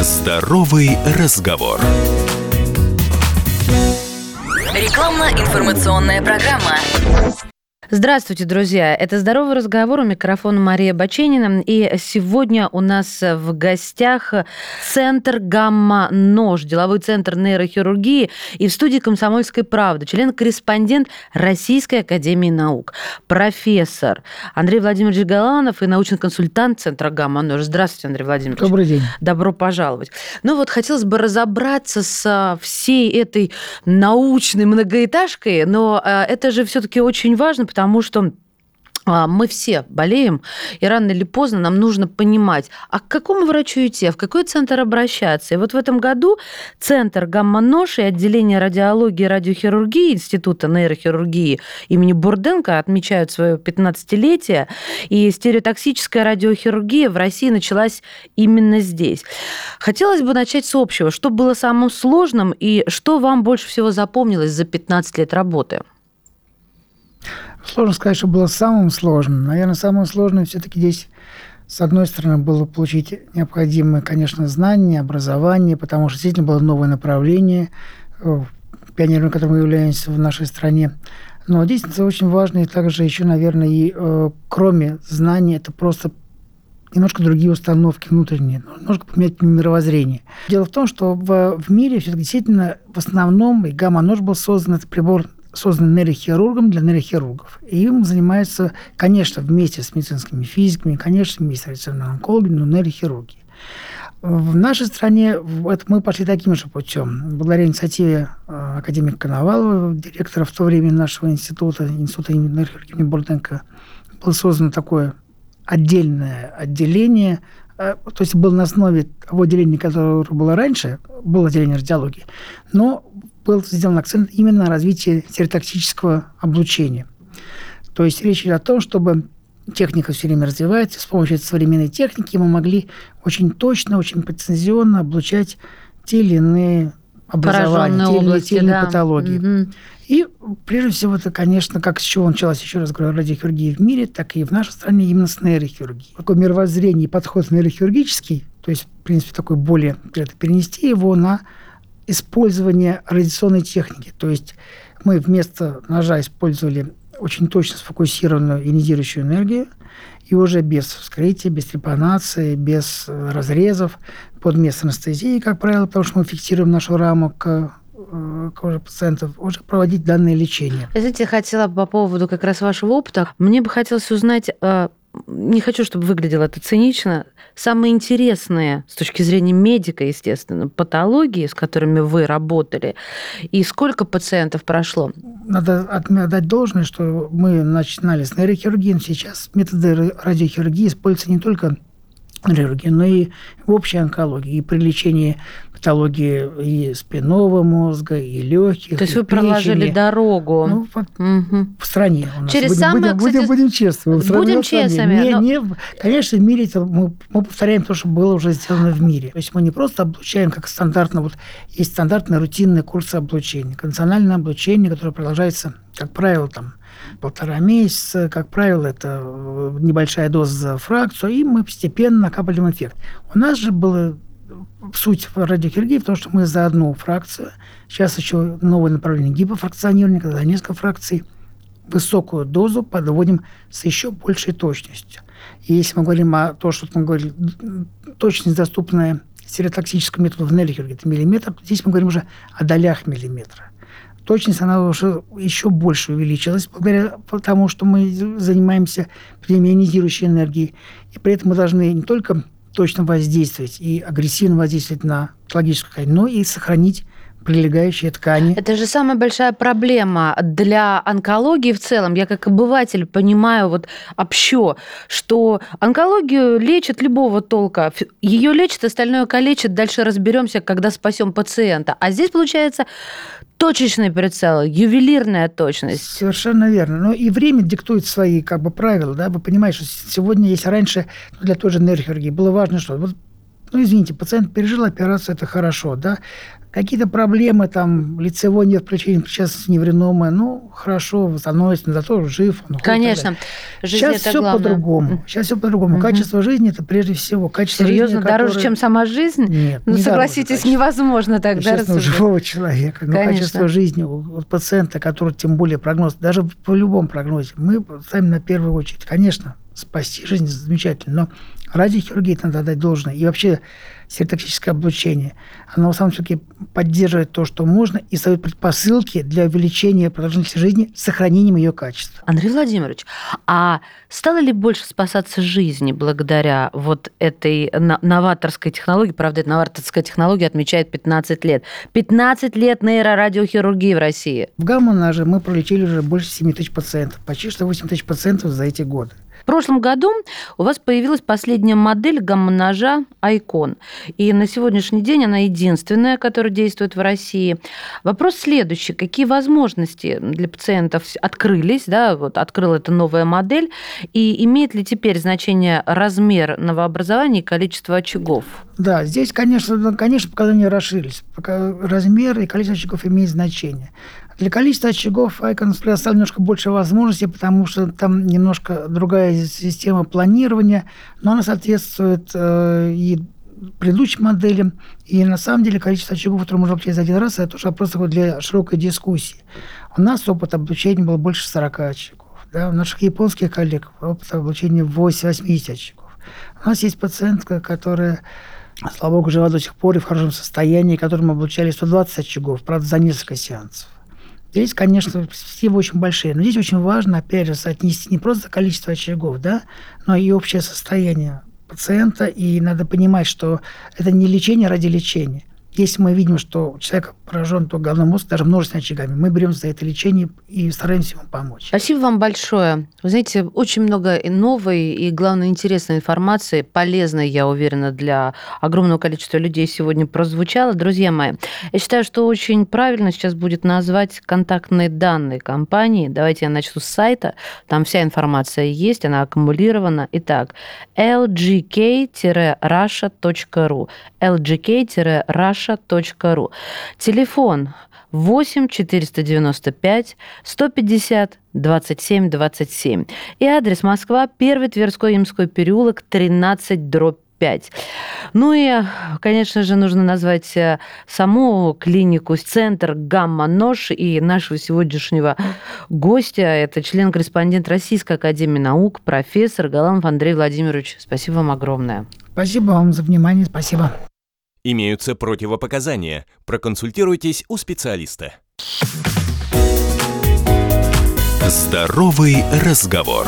Здоровый разговор. Рекламно-информационная программа. Здравствуйте, друзья! Это «Здоровый разговор» у микрофона Мария Баченина. И сегодня у нас в гостях Центр «Гамма-Нож», деловой центр нейрохирургии и в студии «Комсомольской правды», член-корреспондент Российской академии наук, профессор Андрей Владимирович Галанов и научный консультант Центра «Гамма-Нож». Здравствуйте, Андрей Владимирович. Добрый день. Добро пожаловать. Ну вот хотелось бы разобраться с всей этой научной многоэтажкой, но э, это же все-таки очень важно, потому что а, мы все болеем, и рано или поздно нам нужно понимать, а к какому врачу идти, а в какой центр обращаться. И вот в этом году Центр гамма-нож и отделение радиологии и радиохирургии Института нейрохирургии имени Бурденко отмечают свое 15-летие, и стереотоксическая радиохирургия в России началась именно здесь. Хотелось бы начать с общего. Что было самым сложным и что вам больше всего запомнилось за 15 лет работы? Сложно сказать, что было самым сложным. Наверное, самое сложное все-таки здесь, с одной стороны, было получить необходимые, конечно, знания, образование, потому что действительно было новое направление, э, пионером которым мы являемся в нашей стране. Но здесь очень важно и также еще, наверное, и э, кроме знаний, это просто немножко другие установки внутренние, немножко поменять мировоззрение. Дело в том, что в, в мире все-таки действительно в основном и гамма-нож был создан, это прибор создан нейрохирургом для нейрохирургов. И им занимаются, конечно, вместе с медицинскими физиками, конечно, вместе с онкологами, но нейрохирурги. В нашей стране это мы пошли таким же путем. Благодаря инициативе э, академика Коновалова, директора в то время нашего института, института нейрохирургии Бурденко, было создано такое отдельное отделение, э, то есть было на основе того отделения, которое было раньше, было отделение радиологии, но был сделан акцент именно на развитии стереотактического облучения. То есть речь идет о том, чтобы техника все время развивается, с помощью современной техники мы могли очень точно, очень прецизионно облучать те или иные образования, те, области, те или иные да. патологии. Угу. И прежде всего это, конечно, как с чего началась, еще раз говорю, радиохирургия в мире, так и в нашей стране именно с нейрохирургией. Такое мировоззрение и подход нейрохирургический, то есть, в принципе, такой более, перенести его на использование радиационной техники. То есть мы вместо ножа использовали очень точно сфокусированную ионизирующую энергию, и уже без вскрытия, без трепанации, без э, разрезов, под место анестезии, как правило, потому что мы фиксируем нашу раму к э, кожи пациентов, уже проводить данное лечение. Знаете, я хотела по поводу как раз вашего опыта, мне бы хотелось узнать, э, не хочу, чтобы выглядело это цинично, самые интересные с точки зрения медика, естественно, патологии, с которыми вы работали, и сколько пациентов прошло? Надо отдать должное, что мы начинали с нейрохирургии, сейчас методы радиохирургии используются не только нейрохирургии, но и в общей онкологии. И при лечении патологии и спинного мозга, и легких. То есть вы печени. проложили дорогу ну, в, угу. в стране. У нас. Через будем, самое, будем, кстати, будем, будем честны. Будем честными. Не, но... не, конечно, в мире это мы, мы повторяем то, что было уже сделано в мире. То есть мы не просто облучаем, как стандартно, вот есть стандартные рутинные курсы облучения, конвенциональное облучение, которое продолжается, как правило, там полтора месяца, как правило, это небольшая доза за фракцию, и мы постепенно накапливаем эффект. У нас же было суть радиохирургии в том, что мы за одну фракцию, сейчас еще новое направление гипофракционирования, когда несколько фракций, высокую дозу подводим с еще большей точностью. И если мы говорим о том, что мы говорили, точность, доступная стереотоксическому методу в нейрохирургии, это миллиметр, здесь мы говорим уже о долях миллиметра. Точность, она уже еще больше увеличилась, благодаря тому, что мы занимаемся ионизирующей энергией. И при этом мы должны не только точно воздействовать и агрессивно воздействовать на патологическую ткань, но и сохранить прилегающие ткани. Это же самая большая проблема для онкологии в целом. Я как обыватель понимаю вот общо, что онкологию лечат любого толка. Ее лечат, остальное калечат. Дальше разберемся, когда спасем пациента. А здесь получается точечный прицел, ювелирная точность. Совершенно верно. Но и время диктует свои как бы, правила. Да? Вы понимаете, что сегодня, если раньше для той же нейрохирургии было важно, что вот ну, извините, пациент пережил операцию, это хорошо, да, Какие-то проблемы, там, лицевой нет включения, сейчас невреномая, ну, хорошо, восстановится, зато жив. Он Конечно. Жизнь сейчас это все по-другому. Сейчас все по-другому. Угу. Качество жизни – это прежде всего качество Серьезно, жизни, дороже, которое... чем сама жизнь? Нет, Ну, не согласитесь, невозможно тогда Естественно, у живого человека. Но Конечно. качество жизни у пациента, который, тем более, прогноз, даже по любому прогнозе, мы ставим на первую очередь. Конечно, спасти жизнь замечательно, но радиохирургии надо дать должное. И вообще стереотактическое облучение, оно в основном все-таки поддерживает то, что можно, и создает предпосылки для увеличения продолжительности жизни с сохранением ее качества. Андрей Владимирович, а стало ли больше спасаться жизни благодаря вот этой новаторской технологии? Правда, эта новаторская технология отмечает 15 лет. 15 лет нейрорадиохирургии в России. В гамма-наже мы пролечили уже больше 7 тысяч пациентов, почти что 8 тысяч пациентов за эти годы. Прошлом году у вас появилась последняя модель гамма-ножа Айкон. И на сегодняшний день она единственная, которая действует в России. Вопрос следующий. Какие возможности для пациентов открылись? Да, вот открыла эта новая модель. И имеет ли теперь значение размер новообразования и количество очагов? Да, здесь, конечно, ну, конечно, показания расширились. Размер и количество очагов имеет значение. Для количества очагов Icon предоставил немножко больше возможностей, потому что там немножко другая система планирования, но она соответствует э, и предыдущим моделям. И на самом деле количество очагов, которые можно обучать за один раз, это тоже вопрос для широкой дискуссии. У нас опыт обучения был больше 40 очагов. Да? У наших японских коллег опыт обучения 80 очагов. У нас есть пациентка, которая слава богу, жива до сих пор и в хорошем состоянии, которым обучали 120 очагов, правда, за несколько сеансов. Здесь, конечно, перспективы очень большие. Но здесь очень важно, опять же, соотнести не просто количество очагов, да, но и общее состояние пациента. И надо понимать, что это не лечение ради лечения. Если мы видим, что у человека поражен то головной мозг, даже множественными очагами, мы берем за это лечение и стараемся ему помочь. Спасибо вам большое. Вы знаете, очень много новой и, главное, интересной информации, полезной, я уверена, для огромного количества людей сегодня прозвучало. Друзья мои, я считаю, что очень правильно сейчас будет назвать контактные данные компании. Давайте я начну с сайта. Там вся информация есть, она аккумулирована. Итак, lgk-russia.ru lgk-russia russia.ru. Телефон 8 495 150 27 27. И адрес Москва, 1 Тверской Имской переулок, 13 дробь 5. Ну и, конечно же, нужно назвать э, саму клинику, центр «Гамма-Нож» и нашего сегодняшнего гостя. Это член-корреспондент Российской Академии Наук, профессор Галанов Андрей Владимирович. Спасибо вам огромное. Спасибо вам за внимание. Спасибо. Имеются противопоказания. Проконсультируйтесь у специалиста. Здоровый разговор.